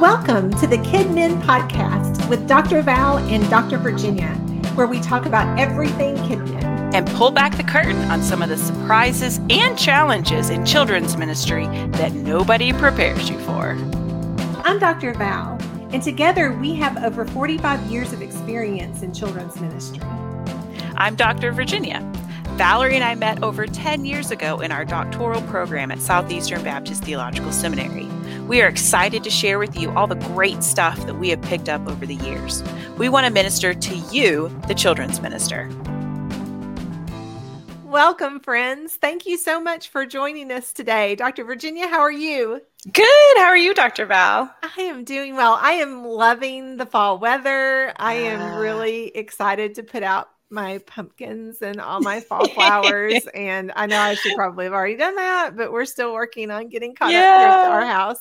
Welcome to the KidMin Podcast with Dr. Val and Dr. Virginia, where we talk about everything KidMin. And pull back the curtain on some of the surprises and challenges in children's ministry that nobody prepares you for. I'm Dr. Val, and together we have over 45 years of experience in children's ministry. I'm Dr. Virginia. Valerie and I met over 10 years ago in our doctoral program at Southeastern Baptist Theological Seminary. We are excited to share with you all the great stuff that we have picked up over the years. We want to minister to you, the children's minister. Welcome, friends. Thank you so much for joining us today. Dr. Virginia, how are you? Good. How are you, Dr. Val? I am doing well. I am loving the fall weather. I am ah. really excited to put out my pumpkins and all my fall flowers. and I know I should probably have already done that, but we're still working on getting caught yeah. up here at our house.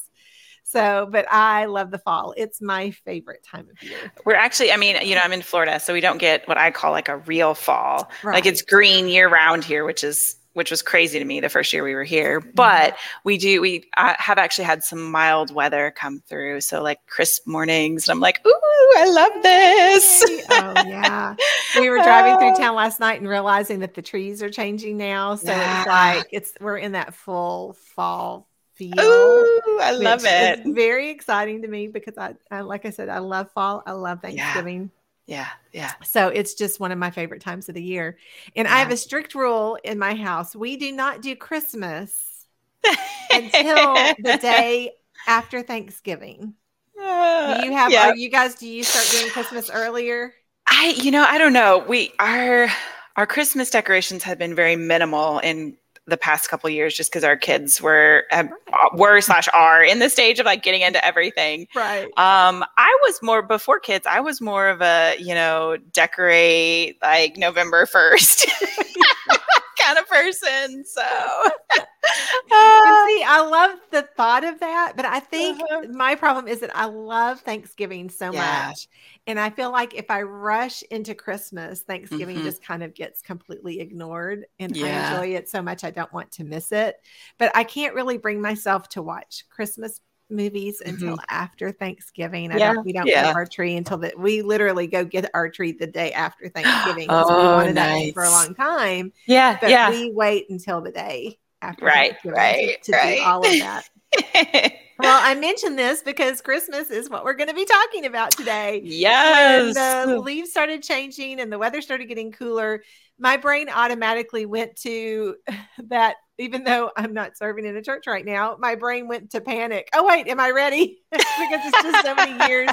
So, but I love the fall. It's my favorite time of year. We're actually, I mean, you know, I'm in Florida, so we don't get what I call like a real fall. Right. Like it's green year round here, which is which was crazy to me the first year we were here. But we do, we uh, have actually had some mild weather come through. So, like crisp mornings. And I'm like, ooh, I love this. oh, yeah. We were driving through town last night and realizing that the trees are changing now. So, yeah. it's like, it's, we're in that full fall feel. Ooh, I love it. It's very exciting to me because I, I, like I said, I love fall. I love Thanksgiving. Yeah. Yeah. So it's just one of my favorite times of the year. And yeah. I have a strict rule in my house. We do not do Christmas until the day after Thanksgiving. Uh, do you have yeah. are you guys do you start doing Christmas earlier? I you know, I don't know. We our our Christmas decorations have been very minimal in the past couple years just because our kids were have, were slash are in the stage of like getting into everything. Right. Um i was more before kids i was more of a you know decorate like november 1st kind of person so see i love the thought of that but i think uh-huh. my problem is that i love thanksgiving so yeah. much and I feel like if I rush into Christmas, Thanksgiving mm-hmm. just kind of gets completely ignored. And yeah. I enjoy it so much, I don't want to miss it. But I can't really bring myself to watch Christmas movies until mm-hmm. after Thanksgiving. I yeah. don't, we don't yeah. get our tree until that we literally go get our tree the day after Thanksgiving. oh, we wanted nice. that for a long time. Yeah. But yeah. we wait until the day after right, right, to, to right. do all of that. well, I mentioned this because Christmas is what we're going to be talking about today. Yes. When the leaves started changing and the weather started getting cooler, my brain automatically went to that. Even though I'm not serving in a church right now, my brain went to panic. Oh, wait, am I ready? because it's just so many years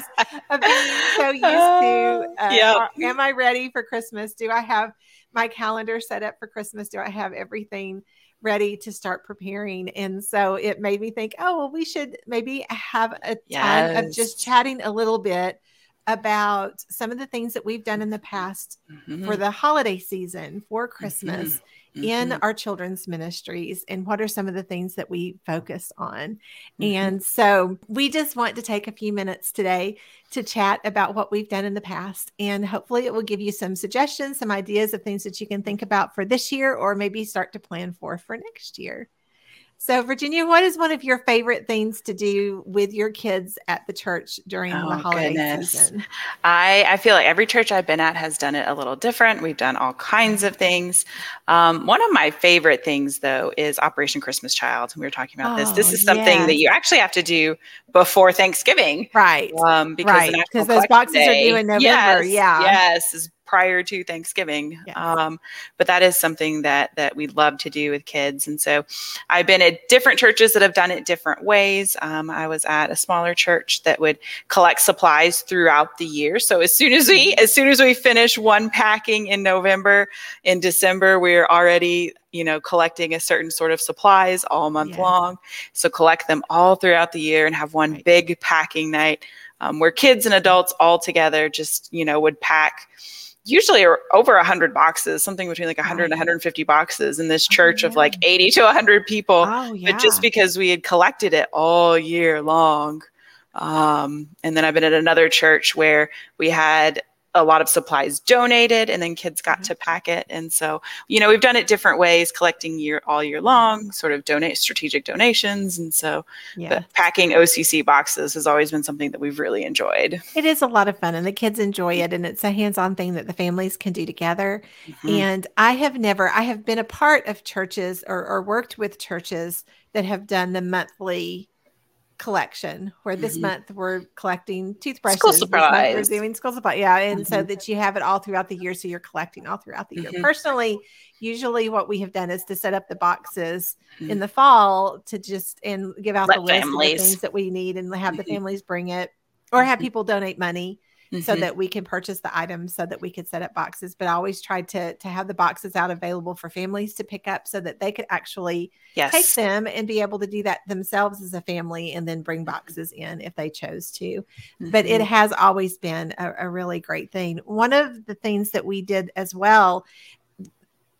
of being so used to. Uh, yep. Am I ready for Christmas? Do I have my calendar set up for Christmas? Do I have everything? ready to start preparing. And so it made me think, oh, well, we should maybe have a yes. time of just chatting a little bit about some of the things that we've done in the past mm-hmm. for the holiday season, for Christmas. Mm-hmm mm-hmm. in our children's ministries and what are some of the things that we focus on. Mm-hmm. And so we just want to take a few minutes today to chat about what we've done in the past. And hopefully it will give you some suggestions, some ideas of things that you can think about for this year or maybe start to plan for for next year. So, Virginia, what is one of your favorite things to do with your kids at the church during oh, the holiday goodness. season? I, I feel like every church I've been at has done it a little different. We've done all kinds of things. Um, one of my favorite things, though, is Operation Christmas Child. We were talking about oh, this. This oh, is something that you actually have to do before Thanksgiving, right? Um, because right. those boxes Day, are due in November. Yes, yeah, yes, is prior to Thanksgiving. Yes. Um, but that is something that that we love to do with kids. And so I've been at different churches that have done it different ways. Um, I was at a smaller church that would collect supplies throughout the year. So as soon as we mm-hmm. as soon as we finish one packing in November, in December we're already you know collecting a certain sort of supplies all month yeah. long. So collect them all throughout the year and have one right. big packing night. Um, where kids and adults all together just you know would pack usually over 100 boxes something between like 100 and 150 boxes in this church oh, yeah. of like 80 to 100 people oh, yeah. but just because we had collected it all year long um, and then i've been at another church where we had a lot of supplies donated and then kids got mm-hmm. to pack it and so you know we've done it different ways collecting year all year long sort of donate strategic donations and so yeah. packing OCC boxes has always been something that we've really enjoyed it is a lot of fun and the kids enjoy it and it's a hands-on thing that the families can do together mm-hmm. and i have never i have been a part of churches or, or worked with churches that have done the monthly collection where this mm-hmm. month we're collecting toothbrushes. School supplies. We're doing school supply. Yeah. And mm-hmm. so that you have it all throughout the year. So you're collecting all throughout the year. Mm-hmm. Personally, usually what we have done is to set up the boxes in mm-hmm. the fall to just and give out Let the list families. of the things that we need and have the mm-hmm. families bring it or have mm-hmm. people donate money mm-hmm. so that we can purchase the items so that we could set up boxes. But I always tried to to have the boxes out available for families to pick up so that they could actually yes. take them and be able to do that themselves as a family and then bring boxes in if they chose to. Mm-hmm. But it mm-hmm. has always been a, a really great thing. One of the things that we did as well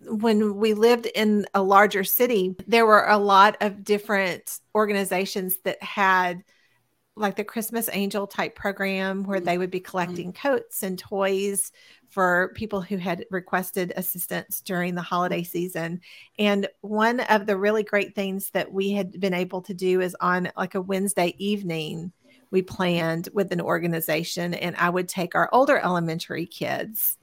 when we lived in a larger city, there were a lot of different organizations that had like the Christmas Angel type program where they would be mm-hmm. collecting coats and toys for people who had requested assistance during the holiday season. And one of the really great things that we had been able to do is on like a Wednesday evening, we planned with an organization, and I would take our older elementary kids,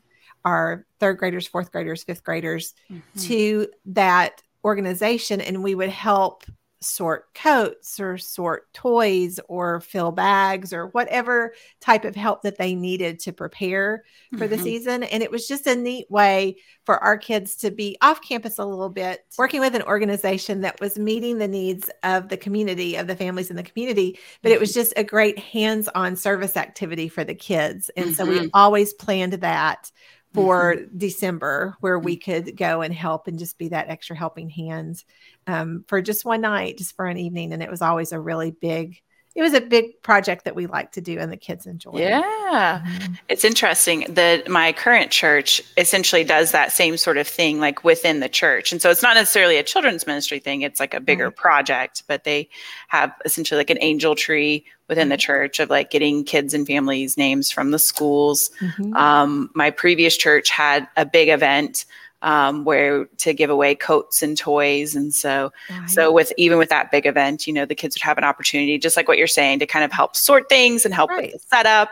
our third graders, fourth graders, fifth graders, mm-hmm. to that organization, and we would help sort coats or sort toys or fill bags or whatever type of help that they needed to prepare for mm-hmm. the season. And it was just a neat way for our kids to be off campus a little bit, working with an organization that was meeting the needs of the community, of the families in the community. But it was mm-hmm. just a great hands on service activity for the kids. And mm-hmm. so we mm-hmm. always planned that for mm-hmm. December where we could go and help and just be that extra helping hand um, for just one night, just for an evening. And it was always a really big, it was a big project that we like to do and the kids enjoy. Yeah. Mm-hmm. It's interesting that my current church essentially does that same sort of thing like within the church. And so it's not necessarily a children's ministry thing, it's like a bigger mm-hmm. project, but they have essentially like an angel tree within the church of like getting kids and families names from the schools. Mm-hmm. Um, my previous church had a big event um, where to give away coats and toys, and so right. so with even with that big event, you know, the kids would have an opportunity, just like what you're saying, to kind of help sort things and help right. with the setup.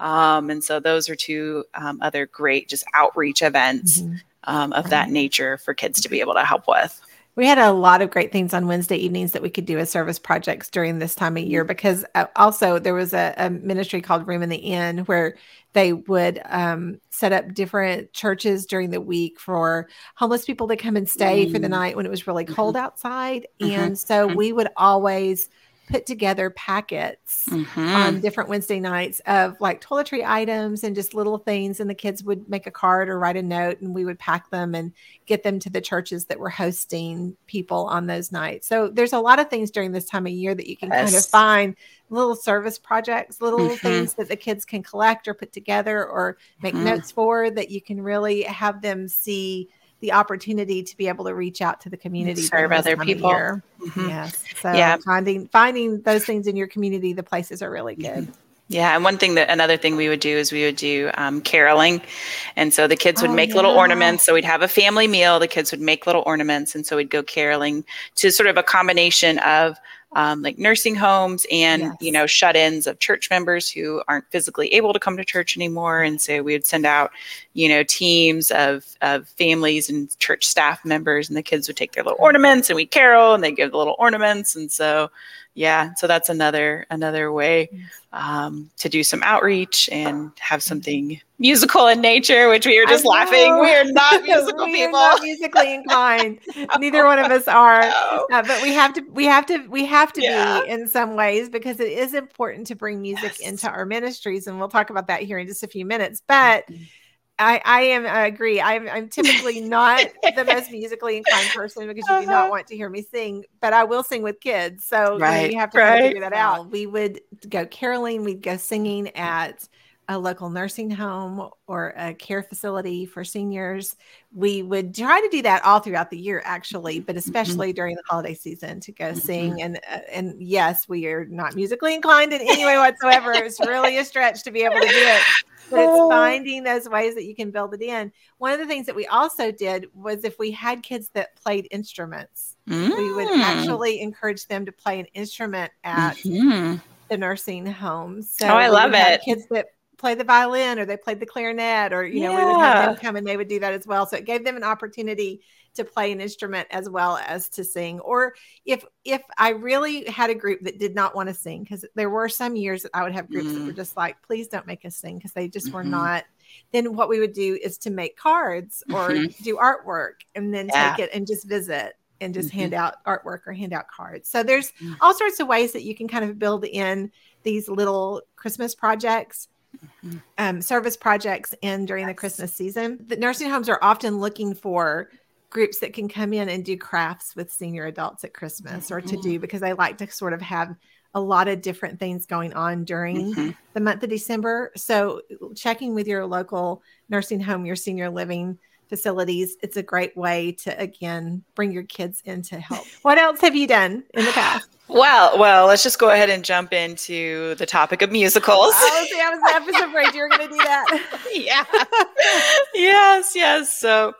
Um, and so those are two um, other great just outreach events mm-hmm. Um, of right. that nature for kids to be able to help with we had a lot of great things on Wednesday evenings that we could do as service projects during this time of year mm-hmm. because uh, also there was a, a, ministry called Room in the Inn where they would um, set up different churches during the week for homeless people to come and stay mm. for the mm. night when it was really cold mm-hmm. outside. Mm-hmm. And so mm-hmm. we would always put together packets mm-hmm. on different Wednesday nights of like toiletry items and just little things. And the kids would make a card or write a note and we would pack them and get them to the churches that were hosting people on those nights. So there's a lot of things during this time of year that you can yes. kind of find little service projects, little mm-hmm. things that the kids can collect or put together or make mm-hmm. notes for that you can really have them see the opportunity to be able to reach out to the community, serve other people. Mm-hmm. Yes. So yeah. finding finding those things in your community, the places are really good. Yeah, and one thing that another thing we would do is we would do um, caroling, and so the kids would oh, make yeah. little ornaments. So we'd have a family meal. The kids would make little ornaments, and so we'd go caroling to sort of a combination of um, like nursing homes and yes. you know shut-ins of church members who aren't physically able to come to church anymore and so we would send out you know teams of of families and church staff members and the kids would take their little ornaments and we carol and they give the little ornaments and so yeah so that's another another way um, to do some outreach and have mm-hmm. something musical in nature which we were just laughing. we are not musical we people. are not musically inclined. Neither one of us are. No. uh, but we have to we have to we have to yeah. be in some ways because it is important to bring music yes. into our ministries and we'll talk about that here in just a few minutes. But mm-hmm I, I am I agree. I'm I'm typically not the most musically inclined person because you do not uh-huh. want to hear me sing, but I will sing with kids. So right, you, know, you have to right. figure that out. We would go caroling, we'd go singing at a local nursing home or a care facility for seniors. We would try to do that all throughout the year, actually, but mm-hmm. especially mm-hmm. during the holiday season to go mm-hmm. sing. And uh, and yes, we are not musically inclined in any way whatsoever. it's really a stretch to be able to do it, but it's oh. finding those ways that you can build it in. One of the things that we also did was if we had kids that played instruments, mm. we would mm. actually encourage them to play an instrument at. Mm-hmm the nursing home. So oh, I love it. Kids that play the violin or they played the clarinet or you know yeah. we would have them come and they would do that as well so it gave them an opportunity to play an instrument as well as to sing or if if i really had a group that did not want to sing because there were some years that i would have groups mm. that were mm. just like please don't make us sing because they just mm-hmm. were not then what we would do is to make cards or mm-hmm. do artwork and then yeah. take it and just visit and just mm-hmm. hand out artwork or hand out cards so there's mm. all sorts of ways that you can kind of build in these little christmas projects. Um, service projects in during yes. the Christmas season. The nursing homes are often looking for groups that can come in and do crafts with senior adults at Christmas mm-hmm. or to do mm-hmm. because they like to sort of have a lot of different things going on during mm-hmm. the month of December. So checking with your local nursing home, your senior living facilities, it's a great way to again bring your kids in to help. what else have you done in the past? Well, well, let's just go ahead and jump into the topic of musicals. Oh, see, I was, I was afraid you were going to do that. yeah. yes, yes. So,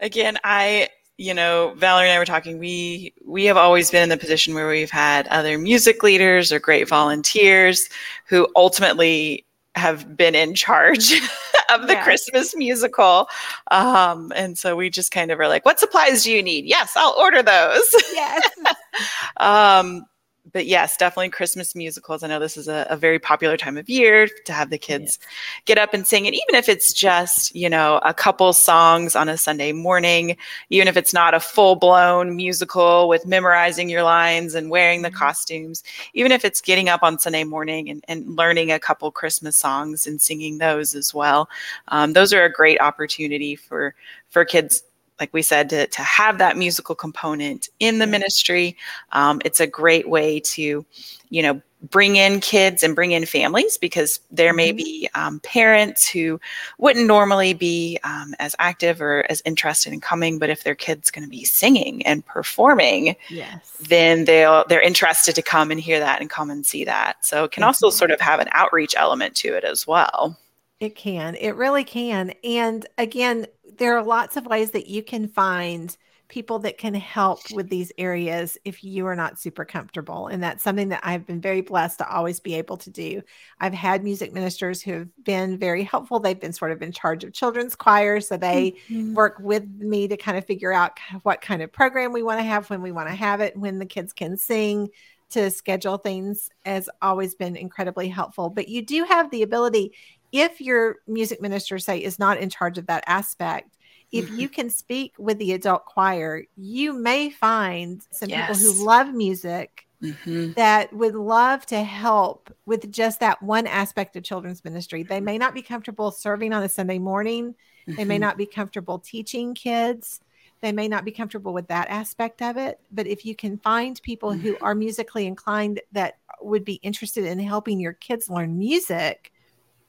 again, I, you know, Valerie and I were talking. We we have always been in the position where we've had other music leaders or great volunteers who ultimately have been in charge of the yes. Christmas musical. Um, and so we just kind of are like, what supplies do you need? Yes, I'll order those. Yes. um, but yes, definitely Christmas musicals. I know this is a, a very popular time of year to have the kids yes. get up and sing. And even if it's just, you know, a couple songs on a Sunday morning, even if it's not a full blown musical with memorizing your lines and wearing the mm-hmm. costumes, even if it's getting up on Sunday morning and, and learning a couple Christmas songs and singing those as well, um, those are a great opportunity for for kids like we said, to, to have that musical component in the ministry. Um, it's a great way to, you know, bring in kids and bring in families because there may mm-hmm. be um, parents who wouldn't normally be um, as active or as interested in coming but if their kid's going to be singing and performing yes. then they'll they're interested to come and hear that and come and see that so it can also sort of have an outreach element to it as well it can it really can and again there are lots of ways that you can find people that can help with these areas if you are not super comfortable. And that's something that I've been very blessed to always be able to do. I've had music ministers who have been very helpful. They've been sort of in charge of children's choirs. So they mm-hmm. work with me to kind of figure out what kind of program we want to have, when we want to have it, when the kids can sing. To schedule things has always been incredibly helpful. But you do have the ability, if your music minister say is not in charge of that aspect if mm-hmm. you can speak with the adult choir you may find some yes. people who love music mm-hmm. that would love to help with just that one aspect of children's ministry they may not be comfortable serving on a sunday morning mm-hmm. they may mm-hmm. not be comfortable teaching kids they may not be comfortable with that aspect of it but if you can find people who mm-hmm. are musically inclined that would be interested in helping your kids learn music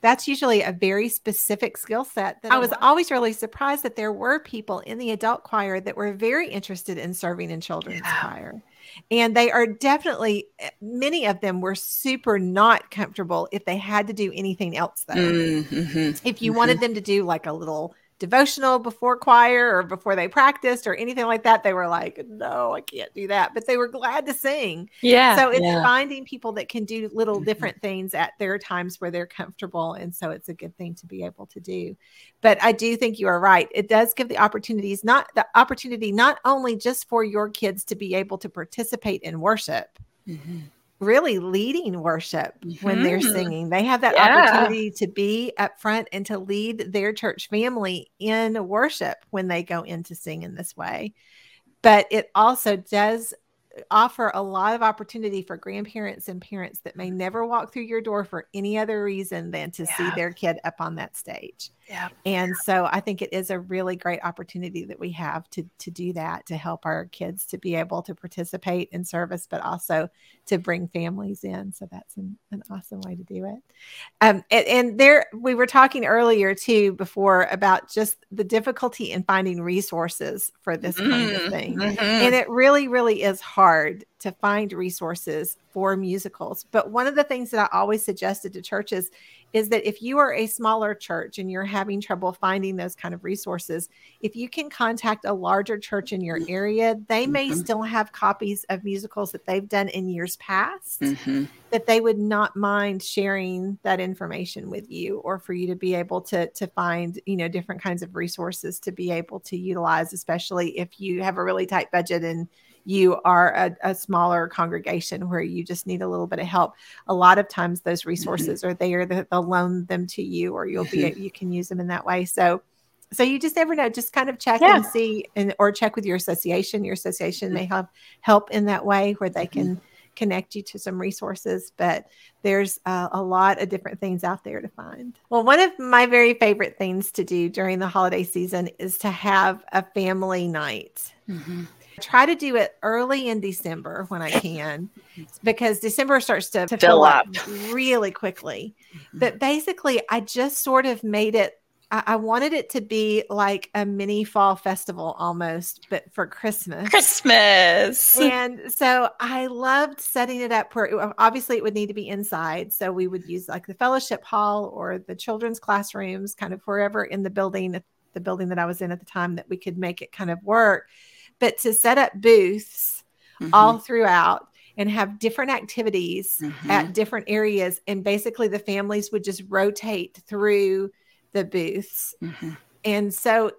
that's usually a very specific skill set that I was always really surprised that there were people in the adult choir that were very interested in serving in children's yeah. choir. And they are definitely eh, many of them were super not comfortable if they had to do anything else though. Mm-hmm. If you mm-hmm. wanted them to do like a little devotional before choir or before they practiced or anything like that, they were like, no, I can't do that. But they were glad to sing. Yeah. So it's yeah. finding people that can do little mm-hmm. different things at their times where they're comfortable. And so it's a good thing to be able to do. But I do think you are right. It does give the opportunities, not the opportunity, not only just for your kids to be able to participate in worship. Mm-hmm really leading worship mm-hmm. when they're mm-hmm. singing. They have that yeah. opportunity to be up front and to lead their church family in worship when they go in to sing in this way. But it also does offer a lot of opportunity for grandparents and parents that may never walk through your door for any other reason than to yeah. see their kid up on that stage. Yeah. And so I think it is a really great opportunity that we have to to do that to help our kids to be able to participate in service, but also to bring families in. So that's an, an awesome way to do it. Um, and, and there we were talking earlier too before about just the difficulty in finding resources for this mm-hmm. kind of mm-hmm. thing. Mm-hmm. And it really, really is hard to find resources for musicals. But one of the things that I always suggested to churches is that if you are a smaller church and you're having trouble finding those kind of resources, if you can contact a larger church in your area, they may mm-hmm. still have copies of musicals that they've done in years past mm-hmm. that they would not mind sharing that information with you or for you to be able to to find, you know, different kinds of resources to be able to utilize especially if you have a really tight budget and you are a, a, smaller congregation where you just need a little bit of help a lot of times those mm-hmm. resources mm-hmm. are there that they'll loan them to you or you'll be mm-hmm. you can use them in that way so so you just never know just kind of check yeah. and see and or check with your association your association may have help in that way where they can mm-hmm. connect you to some resources but there's uh, a lot of different things out there to find well one of my very favorite things to do during the holiday season is to have a family night mm-hmm try to do it early in December when I can because December starts to, to fill, fill up. up really quickly. Mm-hmm. But basically, I just sort of made it I, I wanted it to be like a mini fall festival almost, but for Christmas. Christmas. And so I loved setting it up where it, obviously it would need to be inside. So we would use like the fellowship hall or the children's classrooms, kind of wherever in the building, the building that I was in at the time, that we could make it kind of work but to set up booths mm-hmm. all throughout and have different activities mm-hmm. at different areas and basically the families would just rotate through the booths mm-hmm. and so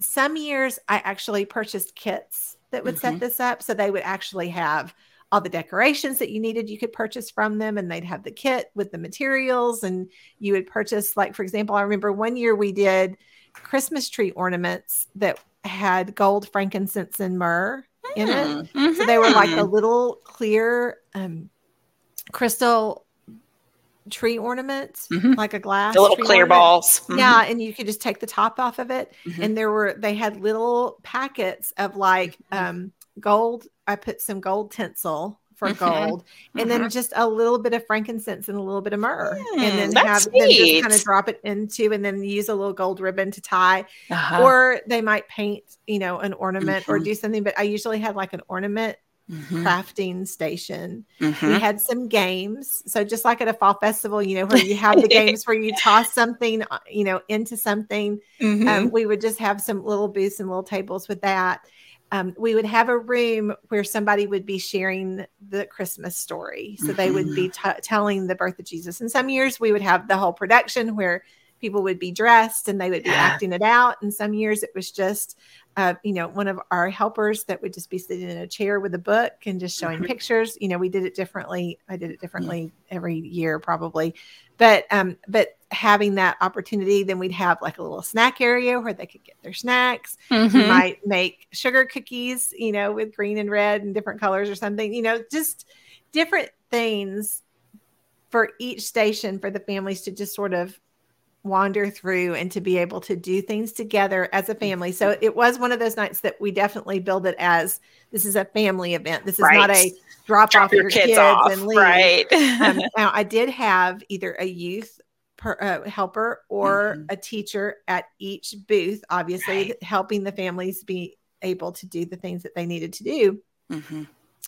some years i actually purchased kits that would set mm-hmm. this up so they would actually have all the decorations that you needed you could purchase from them and they'd have the kit with the materials and you would purchase like for example i remember one year we did christmas tree ornaments that had gold, frankincense, and myrrh in it. Mm-hmm. So they were like a little clear um, crystal tree ornaments, mm-hmm. like a glass. The little clear ornament. balls. Mm-hmm. Yeah. And you could just take the top off of it. Mm-hmm. And there were, they had little packets of like mm-hmm. um, gold. I put some gold tinsel for mm-hmm. gold, mm-hmm. and then mm-hmm. just a little bit of frankincense and a little bit of myrrh, mm, and then have them just kind of drop it into, and then use a little gold ribbon to tie, uh-huh. or they might paint, you know, an ornament mm-hmm. or do something. But I usually had like an ornament Mm-hmm. crafting station. Mm-hmm. We had some games. So just like at a fall festival, you know, where you have the games where you toss something, uh, you know, into something. Mm-hmm. Um, we would just have some little booths and little tables with that um, we would have a room where somebody would be sharing the Christmas story. So they would be mm-hmm. t- telling the birth of Jesus. And some years we would have the whole production where people would be dressed and they would be yeah. acting it out. And some years it was just, uh, you know, one of our helpers that would just be sitting in a chair with a book and just showing mm-hmm. pictures. You know, we did it differently. I did it differently every year, probably. But um, but having that opportunity, then we'd have like a little snack area where they could get their snacks. Mm-hmm. We might make sugar cookies, you know, with green and red and different colors or something, you know, just different things for each station for the families to just sort of wander through and to be able to do things together as a family. So it was one of those nights that we definitely build it as this is a family event. This is right. not a drop, drop off your, your kids, kids off, and leave. Right. um, now I did have either a youth per, uh, helper or mm-hmm. a teacher at each booth, obviously right. helping the families be able to do the things that they needed to do. Mm-hmm.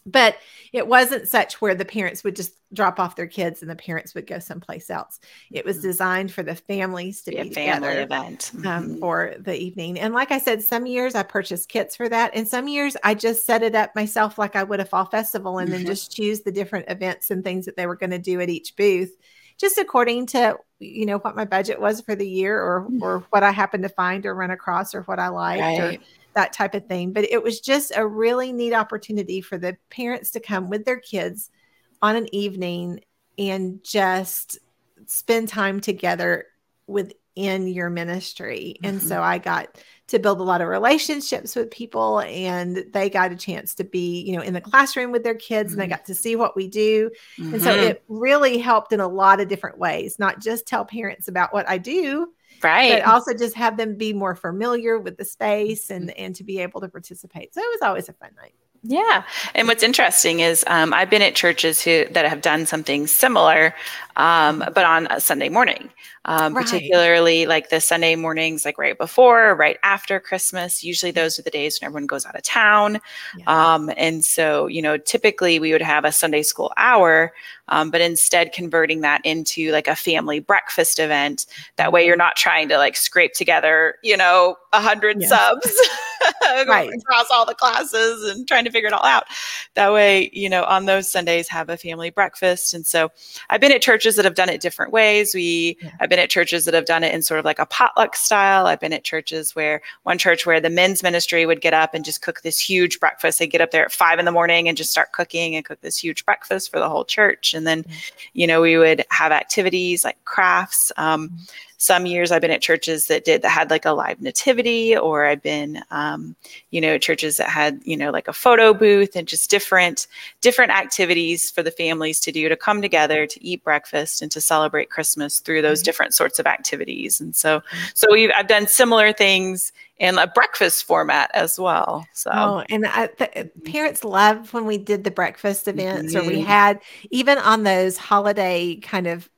But it wasn't such where the parents would just drop off their kids and the parents would go someplace else. It was mm-hmm. designed for the families to be, be a family event um, mm-hmm. for the evening. And like I said, some years I purchased kits for that, and some years I just set it up myself like I would a fall festival, and then mm-hmm. just choose the different events and things that they were going to do at each booth just according to you know what my budget was for the year or or what I happened to find or run across or what I liked right. or that type of thing. But it was just a really neat opportunity for the parents to come with their kids on an evening and just spend time together within your ministry. Mm-hmm. And so I got to build a lot of relationships with people and they got a chance to be you know in the classroom with their kids mm-hmm. and they mm-hmm. got to see what we do mm-hmm. and so mm-hmm. it really helped in a lot of different ways not just tell parents about what i do right. but also just have them be more familiar with the space and mm-hmm. and to be able to participate. So it was always a fun night yeah, and what's interesting is um, I've been at churches who that have done something similar, um, but on a Sunday morning, um, right. particularly like the Sunday mornings, like right before right after Christmas. Usually, those are the days when everyone goes out of town, yeah. Um, and so you know, typically we would have a Sunday school hour, um, but instead converting that into like a family breakfast event. That way, you're not trying to like scrape together, you know, a hundred subs. right. across all the classes and trying to figure it all out. That way, you know, on those Sundays, have a family breakfast. And so I've been at churches that have done it different ways. We, yeah. I've been at churches that have done it in sort of like a potluck style. I've been at churches where one church where the men's ministry would get up and just cook this huge breakfast. They get up there at five in the morning and just start cooking and cook this huge breakfast for the whole church. And then, you know, we would have activities like crafts. Um, mm-hmm some years I've been at churches that did that had like a live nativity, or I've been, um, you know, churches that had you know like a photo booth and just different different activities for the families to do to come together to eat breakfast and to celebrate Christmas through those mm-hmm. different sorts of activities. And so, mm-hmm. so we've I've done similar things in a breakfast format as well. So, oh, and I, the, parents loved when we did the breakfast events, mm-hmm. or we had even on those holiday kind of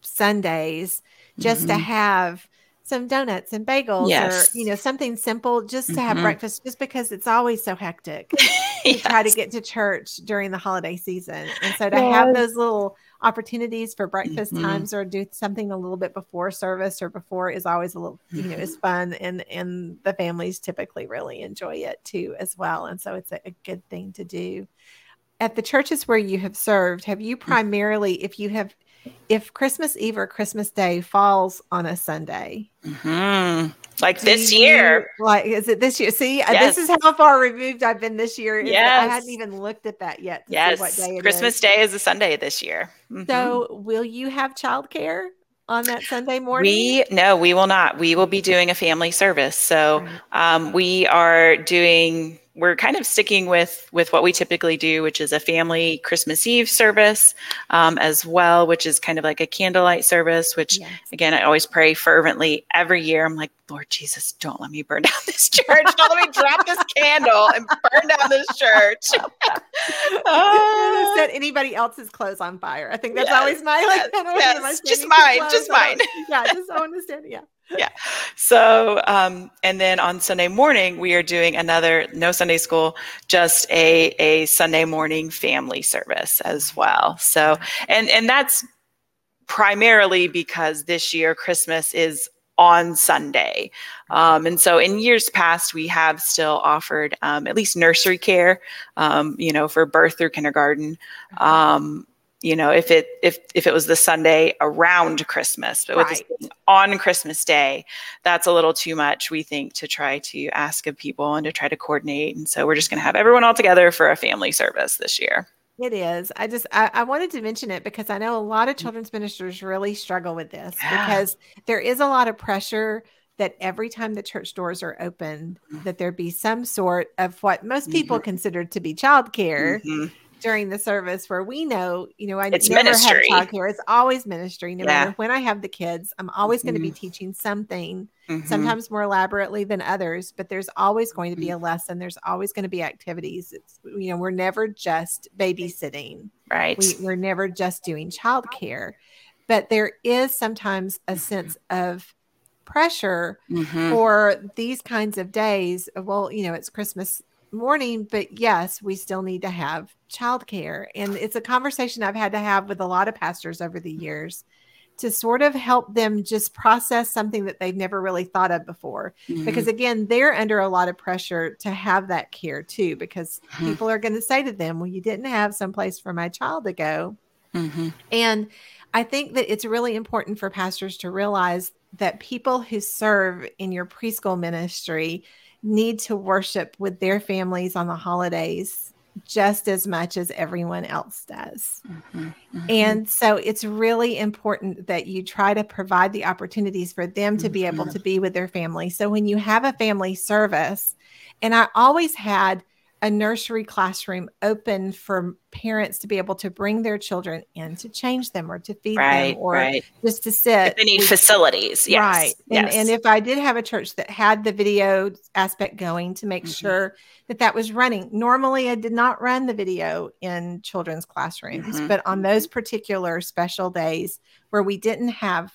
Sundays just mm-hmm. to have some donuts and bagels yes. or you know something simple just to mm-hmm. have breakfast just because it's always so hectic yes. to try to get to church during the holiday season and so to yes. have those little opportunities for breakfast mm-hmm. times or do something a little bit before service or before is always a little you know is fun and and the families typically really enjoy it too as well and so it's a, a good thing to do at the churches where you have served have you mm. primarily if you have if Christmas Eve or Christmas Day falls on a Sunday, mm-hmm. like this you, year, like is it this year? See, yes. Uh, this is how far removed I've been this year. Yes. I hadn't even looked at that yet. yes, Christmas is. Day is a Sunday this year. Mm-hmm. So, will you have childcare? on that Sunday morning? We no, we will not. We will be doing a family service. So um, we are doing we're kind of sticking with with what we typically do, which is a family Christmas Eve service um, as well, which is kind of like a candlelight service. Which yes. again, I always pray fervently every year. I'm like, Lord Jesus, don't let me burn down this church. Don't let me drop this candle and burn down this church. uh, set anybody else's clothes on fire. I think that's yes, always my like. Yes, yes just mine, just mine. yeah, just I understand. Yeah yeah. So, um, and then on Sunday morning, we are doing another no Sunday school, just a a Sunday morning family service as well. So, and and that's primarily because this year Christmas is on Sunday. Um, and so in years past, we have still offered um, at least nursery care, um, you know, for birth through kindergarten. You know if it if if it was the sunday around christmas but right. with on christmas day that's a little too much we think to try to ask of people and to try to coordinate and so we're just going to have everyone all together for a family service this year it is. I just I, I, wanted to mention it because I know a lot of children's ministers really struggle with this yeah. because there is a lot of pressure that every time the church doors are open, mm-hmm. that there be some sort of what most people mm-hmm. consider to be childcare. Mm-hmm during the service where we know, you know, I it's never ministry. have childcare. It's always ministry. No yeah. matter when I have the kids, I'm always mm-hmm. going to be teaching something, mm-hmm. sometimes more elaborately than others, but there's always going to be a mm-hmm. lesson. There's always going to be activities. It's, you know, we're never just babysitting. Right. We, we're never just doing childcare, but there is sometimes a sense of pressure mm-hmm. for these kinds of days. Well, you know, it's Christmas morning, but yes, we still need to have childcare. And it's a conversation I've had to have with a lot of pastors over the years to sort of help them just process something that they've never really thought of before. Mm-hmm. Because again, they're under a lot of pressure to have that care too, because mm-hmm. people are going to say to them, Well, you didn't have some place for my child to go. Mm-hmm. And I think that it's really important for pastors to realize that people who serve in your preschool ministry need to worship with their families on the holidays just as much as everyone else does. Mm-hmm, mm-hmm. And so it's really important that you try to provide the opportunities for them to be able mm-hmm. to be with their family. So when you have a family service, and I always had a nursery classroom open for parents to be able to bring their children in to change them or to feed right, them or right. just to sit. If they need facilities. Yes. Right. And, yes. and if I did have a church that had the video aspect going to make mm-hmm. sure that that was running. Normally, I did not run the video in children's classrooms, mm-hmm. but on those particular special days where we didn't have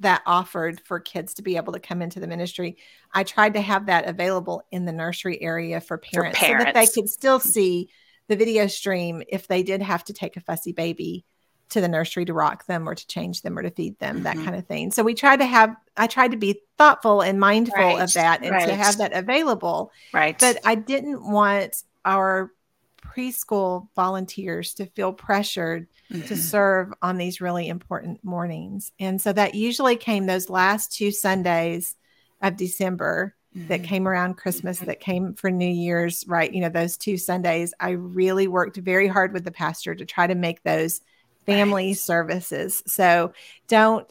that offered for kids to be able to come into the ministry. I tried to have that available in the nursery area for parents, for parents. so that they could still see the video stream if they did have to take a fussy baby to the nursery to rock them or to change them or to feed them, mm-hmm. that kind of thing. So we tried to have, I tried to be thoughtful and mindful right. of that and right. to have that available. Right. But I didn't want our preschool volunteers to feel pressured mm-hmm. to serve on these really important mornings. And so that usually came those last two Sundays of December mm-hmm. that came around Christmas, that came for New Year's, right? You know, those two Sundays, I really worked very hard with the pastor to try to make those family right. services. So don't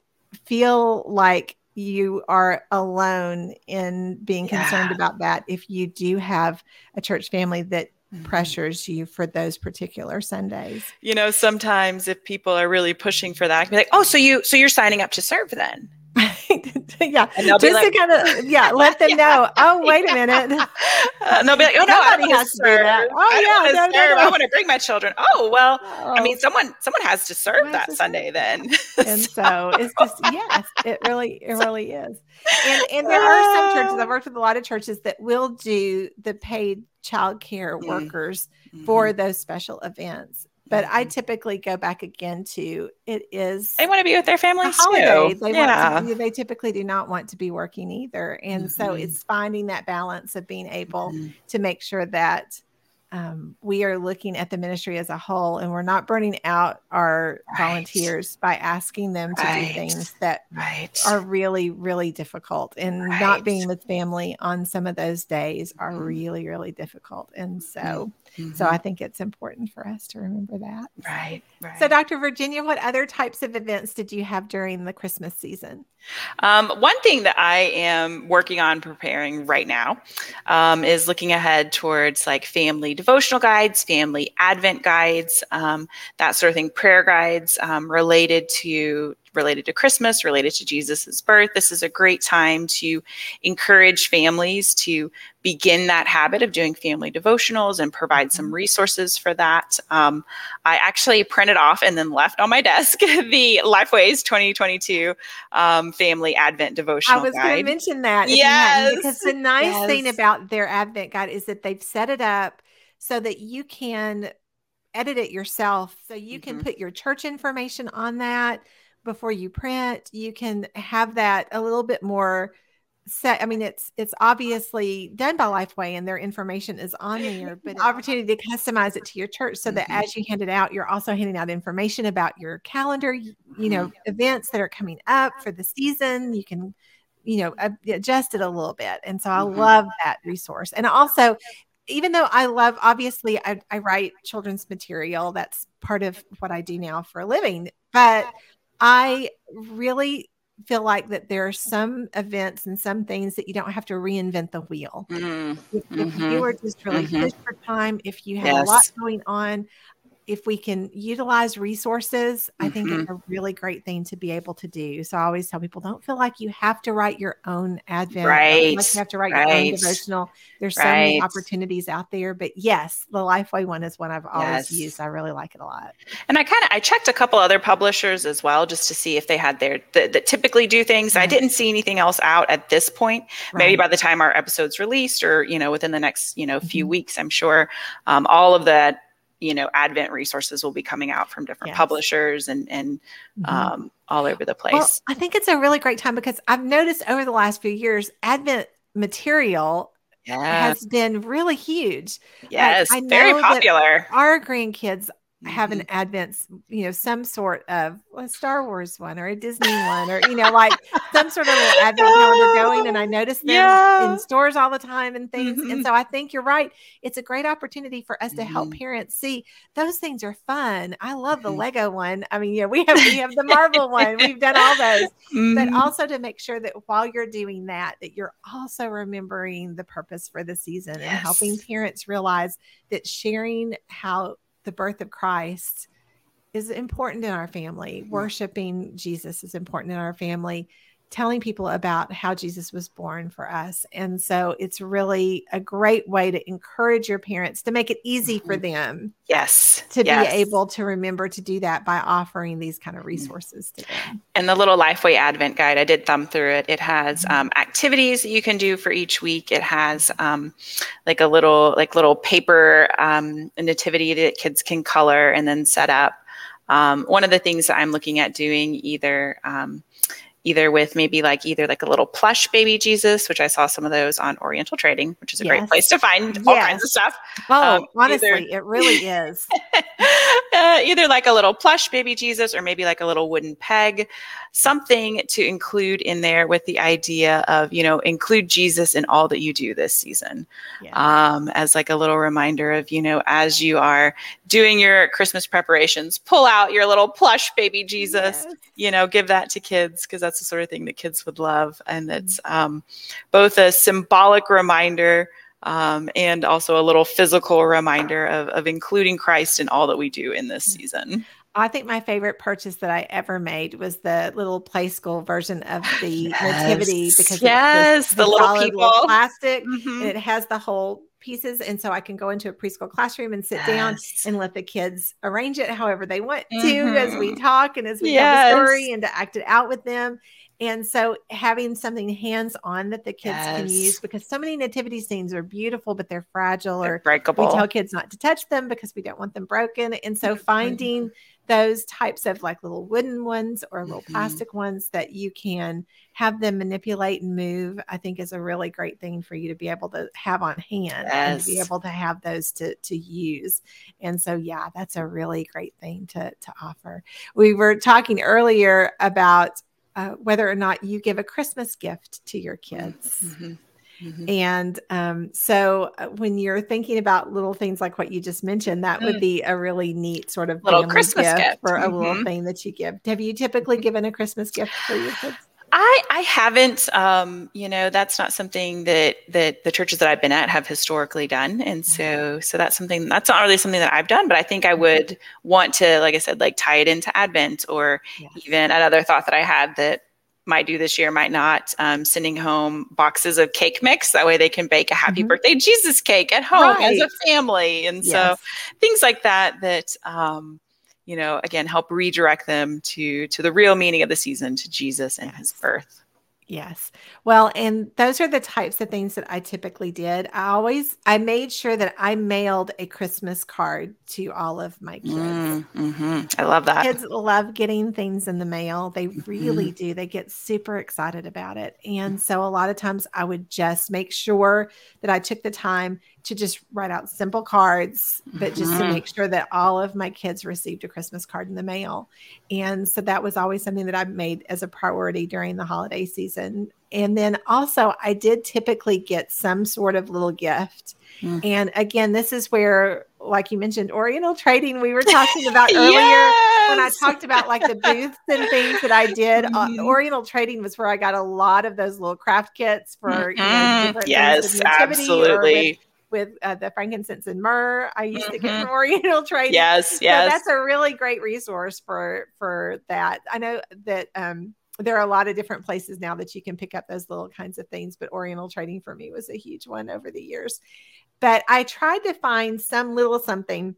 feel like you are alone in being yeah. concerned about that if you do have a church family that. Pressures you for those particular Sundays. You know, sometimes if people are really pushing for that, be like, "Oh, so you so you're signing up to serve then?" yeah, just like, to kind of yeah, let them yeah. know. Oh, wait a minute. Uh, and they'll be like, "Oh no, Somebody I has to serve. do that. Oh I yeah, no, no, no. I want to bring my children. Oh well, oh. I mean, someone someone has to serve that Sunday then. and so. so it's just yes, it really it really is. And and there are some churches I've worked with a lot of churches that will do the paid child care mm-hmm. workers mm-hmm. for those special events but I mm-hmm. typically go back again to it is they want to be with their families holiday. Too. They yeah. want to, they typically do not want to be working either. And mm-hmm. so it's finding that balance of being able mm-hmm. to make sure that um, we are looking at the ministry as a whole and we're not burning out our right. volunteers by asking them to right. do things that right. are really really difficult and not being with family on some of those days are mm-hmm. really really difficult and so mm-hmm. so i think it's important for us to remember that. Right right. So dr virginia what other types of events did you have during the christmas season? Um, one thing that I am working on preparing right now um, is looking ahead towards like family devotional guides, family advent guides, um, that sort of thing, prayer guides um, related to related to Christmas, related to Jesus's birth. This is a great time to encourage families to begin that habit of doing family devotionals and provide some mm-hmm. resources for that. Um, I actually printed off and then left on my desk the Lifeways 2022 um, Family Advent Devotional I was going to mention that. Yes. Because the nice yes. thing about their Advent guide is that they've set it up so that you can edit it yourself. So you can mm-hmm. put your church information on that before you print. You can have that a little bit more set i mean it's it's obviously done by lifeway and their information is on there but opportunity to customize it to your church so that mm-hmm. as you hand it out you're also handing out information about your calendar you know mm-hmm. events that are coming up for the season you can you know adjust it a little bit and so i mm-hmm. love that resource and also even though i love obviously I, I write children's material that's part of what i do now for a living but I really feel like that there are some events and some things that you don't have to reinvent the wheel. Mm-hmm. If, if, you mm-hmm. are just really mm-hmm. pushed for time, if you have yes. a lot going on, if we can utilize resources, I think mm-hmm. it's a really great thing to be able to do. So I always tell people don't feel like you have to write your own advent. Right. Like you have to write right. your own devotional. There's right. so many opportunities out there. But yes, the Lifeway one is one I've always yes. used. I really like it a lot. And I kind of I checked a couple other publishers as well just to see if they had their that, that typically do things. Mm-hmm. I didn't see anything else out at this point. Right. Maybe by the time our episode's released or, you know, within the next, you know, few mm-hmm. weeks, I'm sure um, all of that you know advent resources will be coming out from different yes. publishers and and mm-hmm. um, all over the place well, i think it's a really great time because i've noticed over the last few years advent material yes. has been really huge yes like, very popular our grandkids have an mm-hmm. Advent, you know, some sort of a Star Wars one or a Disney one, or you know, like some sort of Advent calendar going. And I notice them yeah. in stores all the time and things. Mm-hmm. And so I think you're right. It's a great opportunity for us to help mm-hmm. parents see those things are fun. I love the mm-hmm. Lego one. I mean, yeah, we have we have the Marvel one. We've done all those, but mm-hmm. also to make sure that while you're doing that, that you're also remembering the purpose for the season yes. and helping parents realize that sharing how the birth of Christ is important in our family. Mm-hmm. Worshiping Jesus is important in our family. Telling people about how Jesus was born for us. And so it's really a great way to encourage your parents to make it easy for mm-hmm. them. Yes. To yes. be able to remember to do that by offering these kind of mm-hmm. resources to them. And the little Lifeway Advent Guide, I did thumb through it. It has um, activities that you can do for each week. It has um, like a little, like little paper um, nativity that kids can color and then set up. Um, one of the things that I'm looking at doing either um, either with maybe like either like a little plush baby Jesus, which I saw some of those on Oriental Trading, which is a yes. great place to find yes. all kinds of stuff. Oh, um, honestly, either, it really is. uh, either like a little plush baby Jesus or maybe like a little wooden peg, something to include in there with the idea of, you know, include Jesus in all that you do this season. Yeah. Um, as like a little reminder of, you know, as you are doing your Christmas preparations, pull out your little plush baby Jesus, yes. you know, give that to kids because that's the sort of thing that kids would love. And mm-hmm. it's um, both a symbolic reminder um, and also a little physical reminder of, of including Christ in all that we do in this mm-hmm. season. I think my favorite purchase that I ever made was the little play school version of the yes. nativity because yes, the, the, little people little plastic mm-hmm. and it has the whole pieces. And so I can go into a preschool classroom and sit yes. down and let the kids arrange it however they want to mm-hmm. as we mm-hmm. talk and as we yes. tell the story and to act it out with them. And so having something hands on that the kids yes. can use because so many nativity scenes are beautiful, but they're fragile they're or breakable. We tell kids not to touch them because we don't want them broken. And so finding those types of like little wooden ones or little mm-hmm. plastic ones that you can have them manipulate and move, I think is a really great thing for you to be able to have on hand yes. and to be able to have those to to use. And so yeah, that's a really great thing to to offer. We were talking earlier about uh, whether or not you give a Christmas gift to your kids. Mm-hmm. Mm-hmm. And um, so uh, when you're thinking about little things like what you just mentioned, that mm. would be a really neat sort of little Christmas gift, gift. for mm-hmm. a little mm-hmm. thing that you give. Have you typically given a Christmas gift for your kids? I, I haven't, um, you know, that's not something that that the churches that I've been at have historically done, and mm-hmm. so so that's something that's not really something that I've done, but I think I mm-hmm. would want to, like I said, like tie it into Advent, or even another thought that I had that might do this year, might not. Um, sending home boxes of cake mix. That way they can bake a happy mm-hmm. birthday Jesus cake at home right. as a family. And yes. so things like that, that, um, you know, again, help redirect them to, to the real meaning of the season, to Jesus and his birth. Yes. Well, and those are the types of things that I typically did. I always I made sure that I mailed a Christmas card to all of my kids. Mm, hmm I love that. Kids love getting things in the mail. They really mm-hmm. do. They get super excited about it. And so a lot of times I would just make sure that I took the time to just write out simple cards, but just mm-hmm. to make sure that all of my kids received a Christmas card in the mail. And so that was always something that I made as a priority during the holiday season. And then also, I did typically get some sort of little gift. Mm-hmm. And again, this is where, like you mentioned, Oriental trading, we were talking about earlier yes! when I talked about like the booths and things that I did. Uh, mm-hmm. Uh, Oriental trading was where I got a lot of those little craft kits for you know, mm-hmm. different yes, absolutely with uh, the frankincense and myrrh I used mm-hmm. to get mm-hmm. from Oriental Trading. Yes, yes. So that's a really great resource for for that. I know that um, there are a lot of different places now that you can pick up those little kinds of things, but Oriental Trading for me was a huge one over the years. But I tried to find some little something,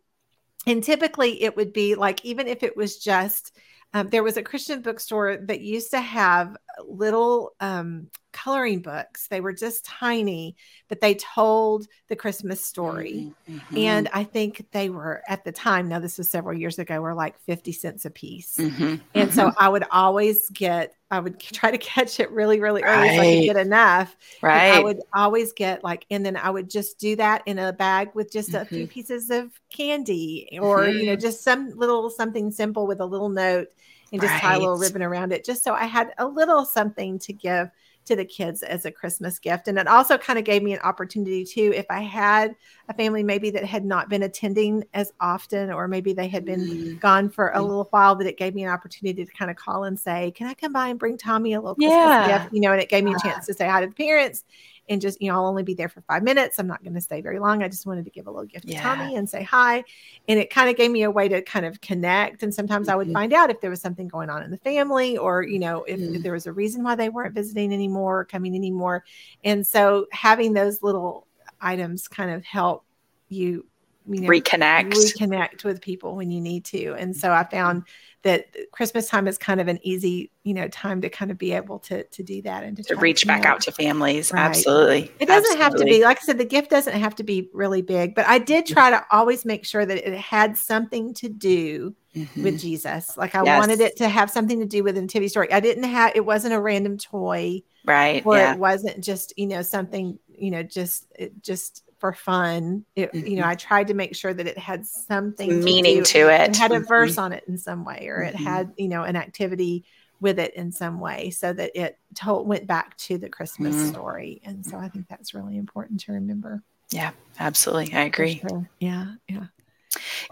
and typically it would be like even if it was just um, there was a Christian bookstore that used to have little um, coloring books. They were just tiny, but they told the Christmas story. Mm-hmm. And I think they were at the time, now this was several years ago, were like 50 cents a piece. Mm-hmm. And so mm-hmm. I would always get, I would try to catch it really, really early right. so I could get enough. Right. I would always get like, and then I would just do that in a bag with just a few mm-hmm. pieces of candy or, you know, mm-hmm. just some little something simple with a little note and just right. tie a little ribbon around it, just so I had a little something to give to the kids as a Christmas gift. And it also kind of gave me an opportunity too, if I had a family maybe that had not been attending as often, or maybe they had been mm-hmm. gone for a little while, that it gave me an opportunity to kind of call and say, Can I come by and bring Tommy a little Christmas gift? You know, and it gave me a chance to say hi to the parents and just, you know, I'll only be there for five minutes. I'm not going to stay very long. I just wanted to give a little gift yeah. to Tommy and say hi. And it kind of gave me a way to kind of connect. And sometimes mm-hmm. I would mm-hmm. find out if there was something going on in the family or, you know, if, mm-hmm. if there was a reason why they weren't visiting anymore or coming anymore. And so having those little items kind of help you you know, reconnect reconnect with people when you need to and so i found that christmas time is kind of an easy you know time to kind of be able to to do that and to, to reach to back out to families right. absolutely it doesn't absolutely. have to be like i said the gift doesn't have to be really big but i did try to always make sure that it had something to do mm-hmm. with jesus like i yes. wanted it to have something to do with the nativity story i didn't have it wasn't a random toy right or yeah. it wasn't just you know something you know just it just for fun. It, mm-hmm. You know, mm-hmm. I tried to make sure that it had something meaning to, to it, it had a mm-hmm. verse on it in some way, or mm-hmm. it had you know an activity with it in some way, so that it told went back to the Christmas mm-hmm. story. And so I think that's really important to remember. Yeah, absolutely, I agree. Sure. Yeah, yeah.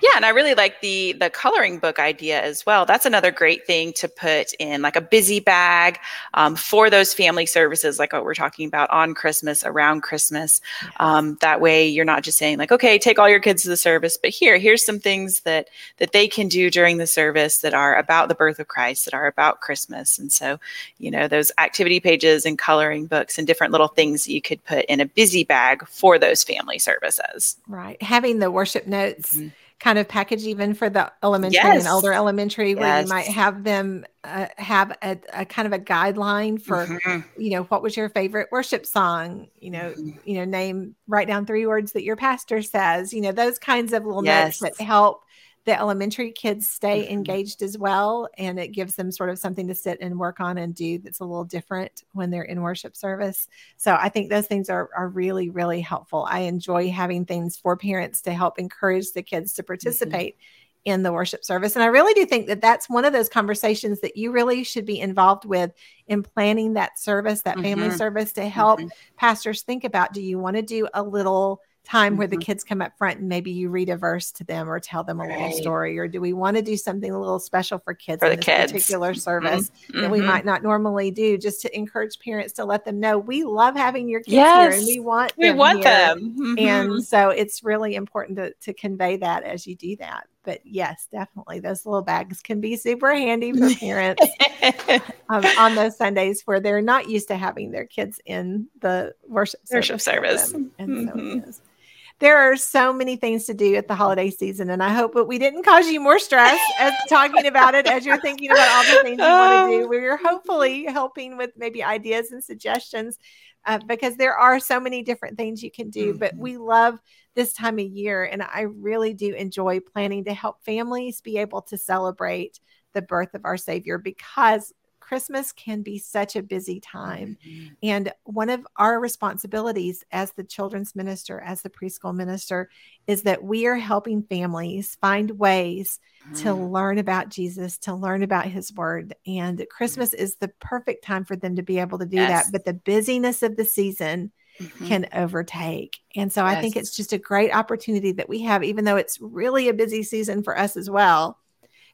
Yeah, and I really like the the coloring book idea as well. That's another great thing to put in like a busy bag um, for those family services, like what we're talking about on Christmas, around Christmas. Um, that way, you're not just saying like, okay, take all your kids to the service, but here, here's some things that that they can do during the service that are about the birth of Christ, that are about Christmas. And so, you know, those activity pages and coloring books and different little things you could put in a busy bag for those family services. Right, having the worship notes. Mm-hmm kind of package even for the elementary yes. and older elementary yes. where you might have them uh, have a, a, kind of a guideline for mm-hmm. you know what was your favorite worship song you know mm-hmm. you know name write down three words that your pastor says you know those kinds of little yes. notes that help the elementary kids stay mm-hmm. engaged as well and it gives them sort of something to sit and work on and do that's a little different when they're in worship service so i think those things are, are really really helpful i enjoy having things for parents to help encourage the kids to mm-hmm. participate mm-hmm. in the worship service and i really do think that that's one of those conversations that you really should be involved with in planning that service that family mm-hmm. service to help mm-hmm. pastors think about do you want to do a little time mm-hmm. where the mm-hmm. kids come up front and maybe you read a verse to them or tell them a right. little story or do we want to do something a little special for kids for in this kids. particular mm-hmm. service mm-hmm. that we might not normally do just to encourage parents to let them know we love having your kids yes. here and we want we them want here. them mm-hmm. and so it's really important to, to convey that as you do that but yes, definitely those little bags can be super handy for parents um, on those Sundays where they're not used to having their kids in the worship service. Worship service. And mm-hmm. so there are so many things to do at the holiday season, and I hope that we didn't cause you more stress as talking about it as you're thinking about all the things you want to do. We're hopefully helping with maybe ideas and suggestions uh, because there are so many different things you can do. Mm-hmm. But we love this time of year, and I really do enjoy planning to help families be able to celebrate the birth of our Savior because Christmas can be such a busy time. Mm-hmm. And one of our responsibilities as the children's minister, as the preschool minister, is that we are helping families find ways mm-hmm. to learn about Jesus, to learn about his word. And Christmas mm-hmm. is the perfect time for them to be able to do yes. that. But the busyness of the season, Mm-hmm. can overtake. And so yes. I think it's just a great opportunity that we have, even though it's really a busy season for us as well,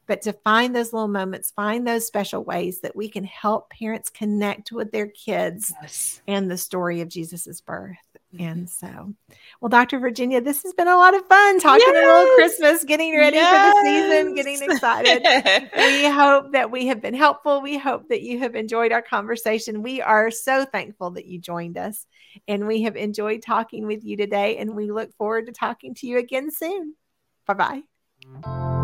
but to find those little moments, find those special ways that we can help parents connect with their kids yes. and the story of Jesus's birth. Mm-hmm. And so, well, Dr. Virginia, this has been a lot of fun talking yes. a little Christmas, getting ready yes. for the season, getting excited. we hope that we have been helpful. We hope that you have enjoyed our conversation. We are so thankful that you joined us and we have enjoyed talking with you today. And we look forward to talking to you again soon. Bye bye.